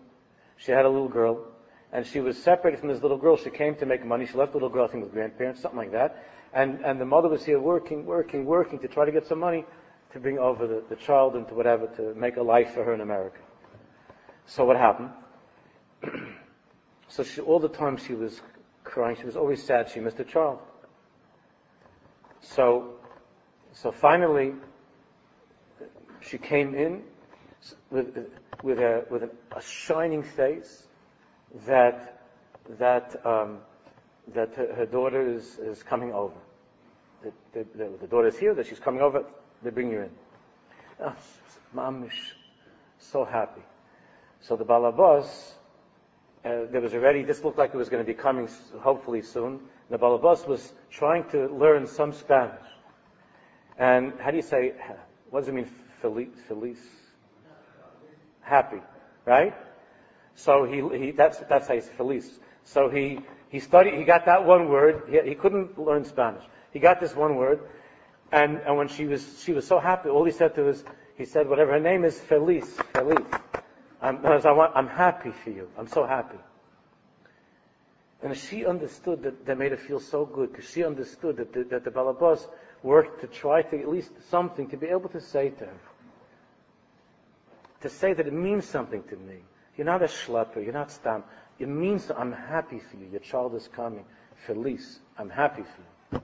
she had a little girl, and she was separated from this little girl. She came to make money. She left the little girl, I think, with grandparents, something like that. And, and the mother was here working, working, working to try to get some money to bring over the, the child into whatever, to make a life for her in America. So what happened? So she, all the time she was crying. She was always sad. She missed a child. So, so finally, she came in with, with, a, with a, a shining face that, that, um, that her, her, daughter is, is coming over. The, the, the, the daughter is here, that she's coming over, they bring you in. Oh, mamish, so happy. So the balabas, uh, there was already, this looked like it was going to be coming hopefully soon. The balabas was trying to learn some Spanish. And how do you say, what does it mean, feliz? feliz? Happy, right? So he, he that's, that's how he's feliz. So he, he studied, he got that one word. He, he couldn't learn Spanish. He got this one word. And, and when she was, she was so happy, all he said to us, he said, whatever her name is, Feliz, Feliz. I'm, I want, I'm happy for you. I'm so happy. And she understood that that made her feel so good because she understood that the, that the Balabas worked to try to at least something to be able to say to her. To say that it means something to me. You're not a schlepper. You're not stam. It means I'm happy for you. Your child is coming. Feliz. I'm happy for you.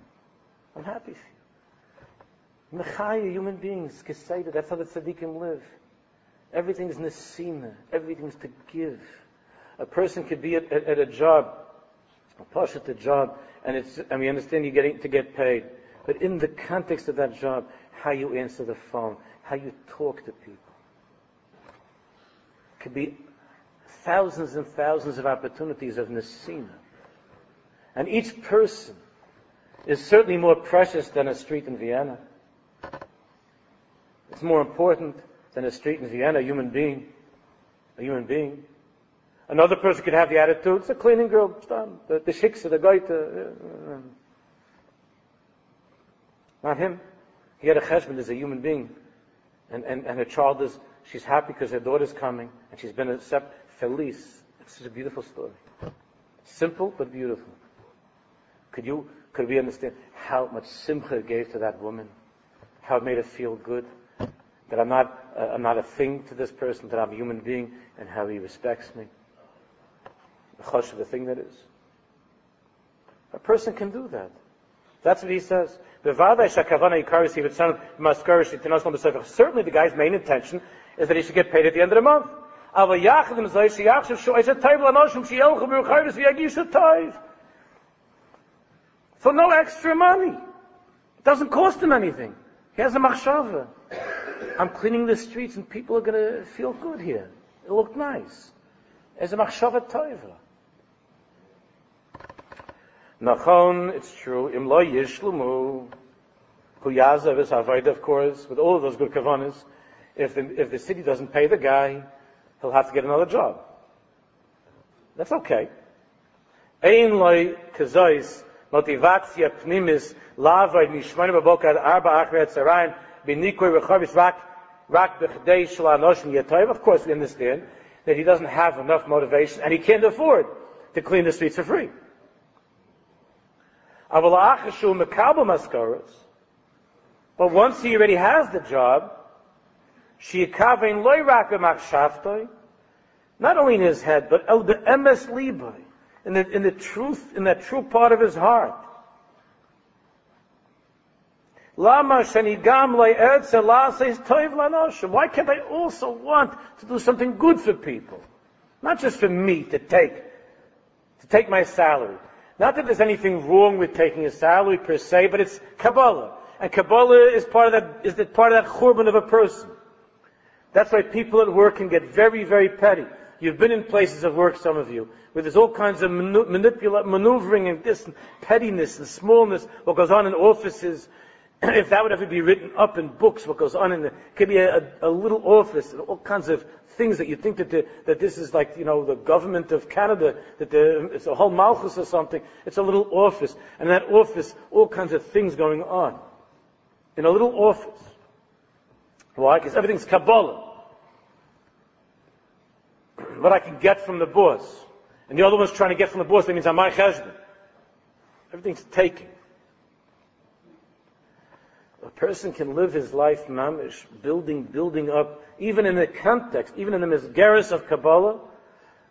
I'm happy for you. Mechaya, human beings, Keseda, that's how the tzaddikim live. Everything Everything's nesina. Everything's to give. A person could be at, at, at a job, a push at the job, and it's, and we understand you're getting to get paid. But in the context of that job, how you answer the phone, how you talk to people. Could be thousands and thousands of opportunities of nesina. And each person is certainly more precious than a street in Vienna. It's more important than a street in Vienna, a human being. A human being. Another person could have the attitude, it's a cleaning girl, the, the shiksa, the uh, not him. He had a cheshbon as a human being. And, and, and her child is, she's happy because her daughter's coming, and she's been accepted. Feliz. It's such a beautiful story. Simple, but beautiful. Could you, could we understand how much simcha it gave to that woman? How it made her feel good? That I'm not, uh, I'm not a thing to this person, that I'm a human being, and how he respects me. The chosh of the thing that is. A person can do that. That's what he says. Certainly the guy's main intention is that he should get paid at the end of the month. For no extra money. It doesn't cost him anything. He has a machshava. I'm cleaning the streets and people are going to feel good here. It look nice. As a machshava toiva. Nachon, it's true. Im lo yishlumu. Kuyazav is avoid, of course, with all of those good kavanas. If the, if the city doesn't pay the guy, he'll have to get another job. That's okay. Ein loy pnimis arba rechavis rak rak bechdei. Of course, we understand that he doesn't have enough motivation and he can't afford to clean the streets for free. But once he already has the job, not only in his head, but el the emes libay, in the, in the truth, in that true part of his heart. Why can't I also want to do something good for people? Not just for me to take, to take my salary. Not that there's anything wrong with taking a salary per se, but it's Kabbalah. And Kabbalah is part of that, is the part of that churban of a person. That's why people at work can get very, very petty. You've been in places of work, some of you, where there's all kinds of manipula- maneuvering and this and pettiness and smallness, what goes on in offices. if that would ever be written up in books, what goes on in the, it could be a, a, a little office and all kinds of things that you think that, the, that this is like, you know, the government of Canada, that the, it's a whole malchus or something. It's a little office. And in that office, all kinds of things going on. In a little office. Why? Because everything's Kabbalah. What I can get from the boss. And the other one's trying to get from the boss, that means I'm my husband. Everything's taken. A person can live his life mamish, building, building up, even in the context, even in the misgaris of Kabbalah,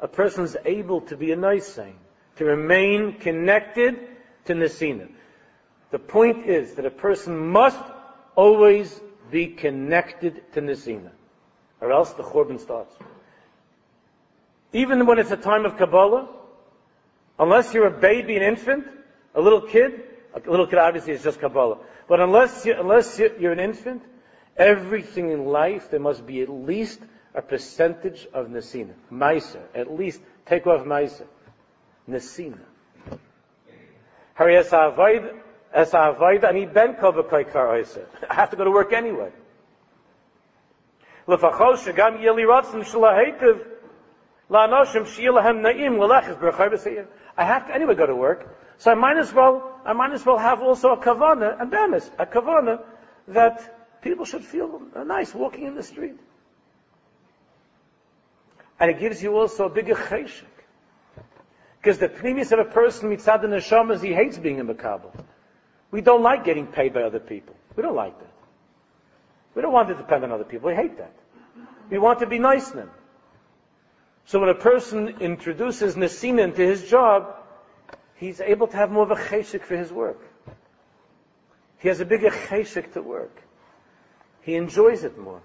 a person is able to be a Nisain, to remain connected to Nesina. The point is that a person must always be connected to Nesina, or else the Churban starts. Even when it's a time of Kabbalah, unless you're a baby, an infant, a little kid, a little kid obviously is just Kabbalah, but unless, you, unless you're an infant, everything in life, there must be at least a percentage of Nesina. Maisa, at least take off Maisa. Nesina. Hari avoid, es avoid, ani ben kova kaikar I have to go to work anyway. Lefachos shagam yeli ratzim shalahetiv la'anoshim shilahem na'im leleches b'rachai I have to anyway go to work, so I might as well, I might as well have also a kavana, and bemis, a kavana that people should feel nice walking in the street. And it gives you also a bigger cheshik. Because the previous of a person, mitzad the neshamas, he hates being in Makabal. We don't like getting paid by other people. We don't like that. We don't want to depend on other people. We hate that. We want to be nice to them. So when a person introduces Nesina into his job, he's able to have more of a cheshik for his work. He has a bigger cheshik to work. He enjoys it more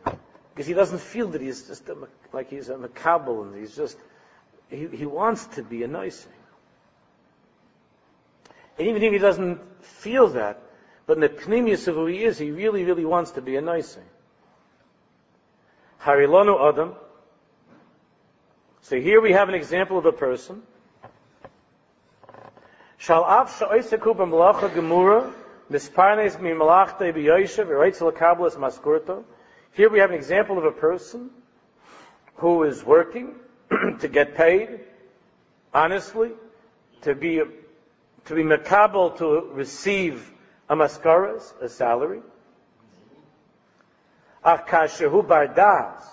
because he doesn't feel that he's just a, like he's a makabel and he's just he, he wants to be a nice thing. And even if he doesn't feel that, but in the pneumius of who he is, he really, really wants to be a thing. Harilonu Adam. So here we have an example of a person. Gemura misparnes maskurto here we have an example of a person who is working to get paid honestly, to be to be makabel to receive a maskaras, a salary. Akashahu bardas.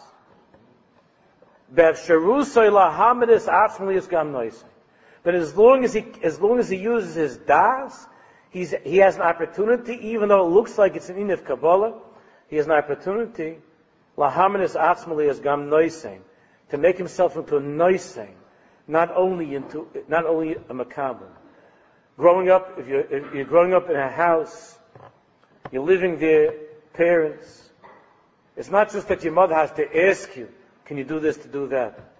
But as long as he as long as he uses his das, he's, he has an opportunity, even though it looks like it's an in of Kabbalah, he has an opportunity, lahamanis atzmali as gam noising, to make himself into a noising, not only into, not only a makabel. Growing up, if you're, if you're growing up in a house, you're living there, parents, it's not just that your mother has to ask you, can you do this to do that?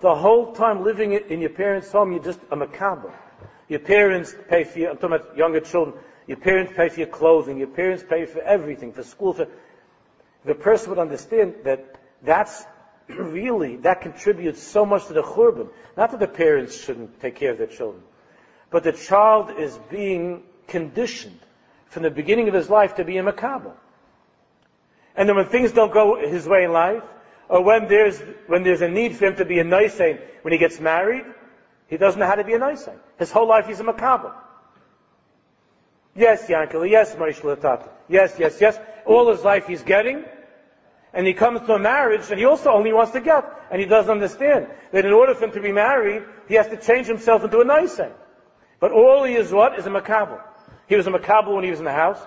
The whole time living in your parents' home, you're just a makabel. Your parents pay for you, I'm talking about younger children, your parents pay for your clothing, your parents pay for everything, for school, for, the person would understand that that's really, that contributes so much to the churban. Not that the parents shouldn't take care of their children, but the child is being conditioned from the beginning of his life to be a makabel. And then when things don't go his way in life, or when there's, when there's a need for him to be a nice when he gets married, he doesn't know how to be a nice His whole life he's a makabel. Yes, Yankel, yes, Moshe. Yes, yes, yes. All his life he's getting, and he comes to a marriage and he also only wants to get. And he doesn't understand that in order for him to be married, he has to change himself into a nice. But all he is what? Is a makabel. He was a makabel when he was in the house.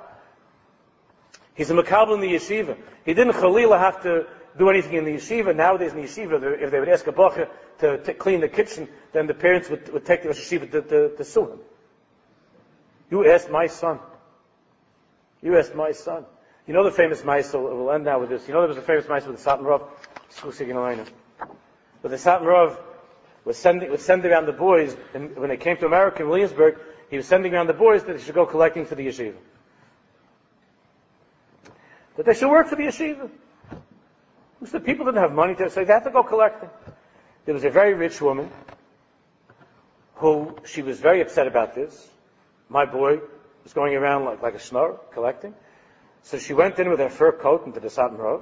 He's a makabel in the yeshiva. He didn't Khalila have to do anything in the yeshiva. Nowadays in the yeshiva, if they would ask a bacher to, clean the kitchen, then the parents would, would take the yeshiva to, to, to sue him. You asked my son. You asked my son. You know the famous Maisel, we'll end now with this. You know there was a famous Maisel with the Satmar Rav, but the Satmar Rav was sending, was sending around the boys, and when they came to America in Williamsburg, he was sending around the boys that they should go collecting for the yeshiva. That they should work for the yeshiva. Because the people didn't have money to, so they had to go collecting. There was a very rich woman who, she was very upset about this. My boy was going around like, like a snore, collecting. So she went in with her fur coat into the Satmar Rov,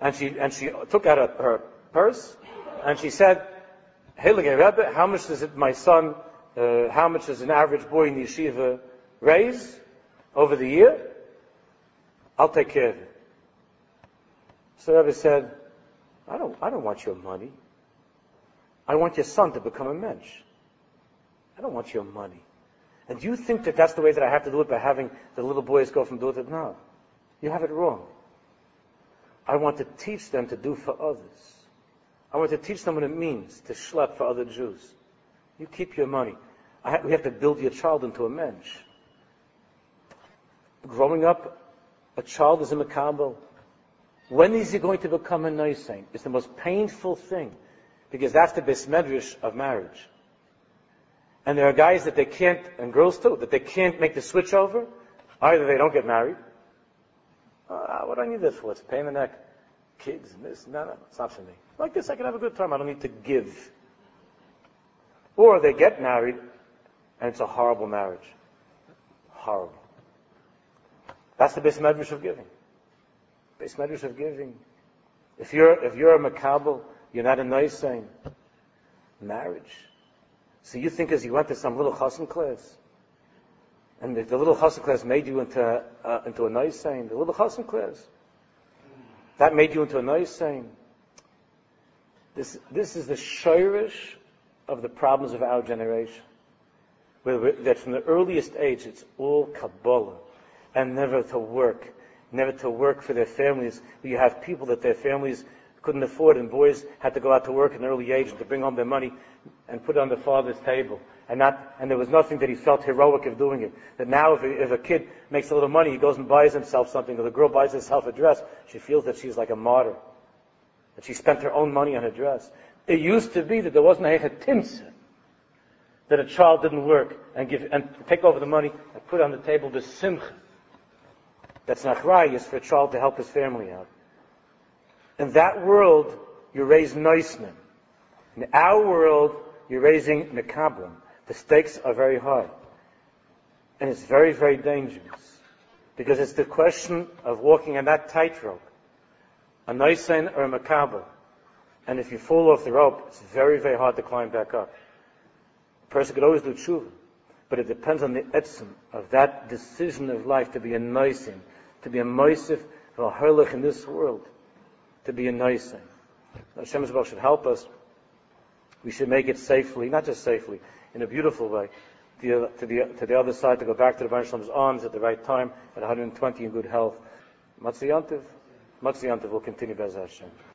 and she, and she took out a, her purse, and she said, Rebbe, how much does it, my son, uh, how much does an average boy in the yeshiva raise over the year? I'll take care of it. So Rebbe said, I don't, I don't want your money. I want your son to become a mensch. I don't want your money. And you think that that's the way that I have to do it by having the little boys go from door to no? You have it wrong. I want to teach them to do for others. I want to teach them what it means to schlep for other Jews. You keep your money. We have to build your child into a mensch. Growing up, a child is a makabel. When is he going to become a noising? It's the most painful thing, because that's the besmedrish of marriage. And there are guys that they can't, and girls too, that they can't make the switch over. Either they don't get married. Uh, what do I need this for? It's a pain in the neck. Kids, and this, no, no, it's not for me. Like this, I can have a good time. I don't need to give. Or they get married, and it's a horrible marriage. Horrible. That's the base medrash of giving. Base medrash of giving. If you're, if you're a makabel, you're not a nice. Marriage. So you think as you went to some little chassan class, and the, the little chassan class made you into, uh, into a nice the little chassan class, that made you into a nice saying. This, this is the shirish of the problems of our generation. That from the earliest age, it's all Kabbalah and never to work, never to work for their families. You have people that their families couldn't afford, and boys had to go out to work at an early age to bring home their money and put it on the father's table. And not, and there was nothing that he felt heroic of doing it. That now, if a, if a kid makes a little money, he goes and buys himself something, or the girl buys herself a dress, she feels that she's like a martyr. That she spent her own money on a dress. It used to be that there wasn't a timsa, that a child didn't work and give and take over the money and put on the table the simcha. That's not right. It's for a child to help his family out. In that world, you raise noisnim. In our world, you're raising mekablim. The stakes are very high. And it's very, very dangerous. Because it's the question of walking on that tightrope. A noisin or a makabel. And if you fall off the rope, it's very, very hard to climb back up. A person could always do tshuva. But it depends on the etzim of that decision of life to be a noisin, to be a moisif, a in this world to be a thing. Hashem should help us. We should make it safely, not just safely, in a beautiful way, to, to, the, to the other side, to go back to the Baruch arms at the right time, at 120 in good health. Matziyantiv. Matziyantiv will continue Bez Hashem.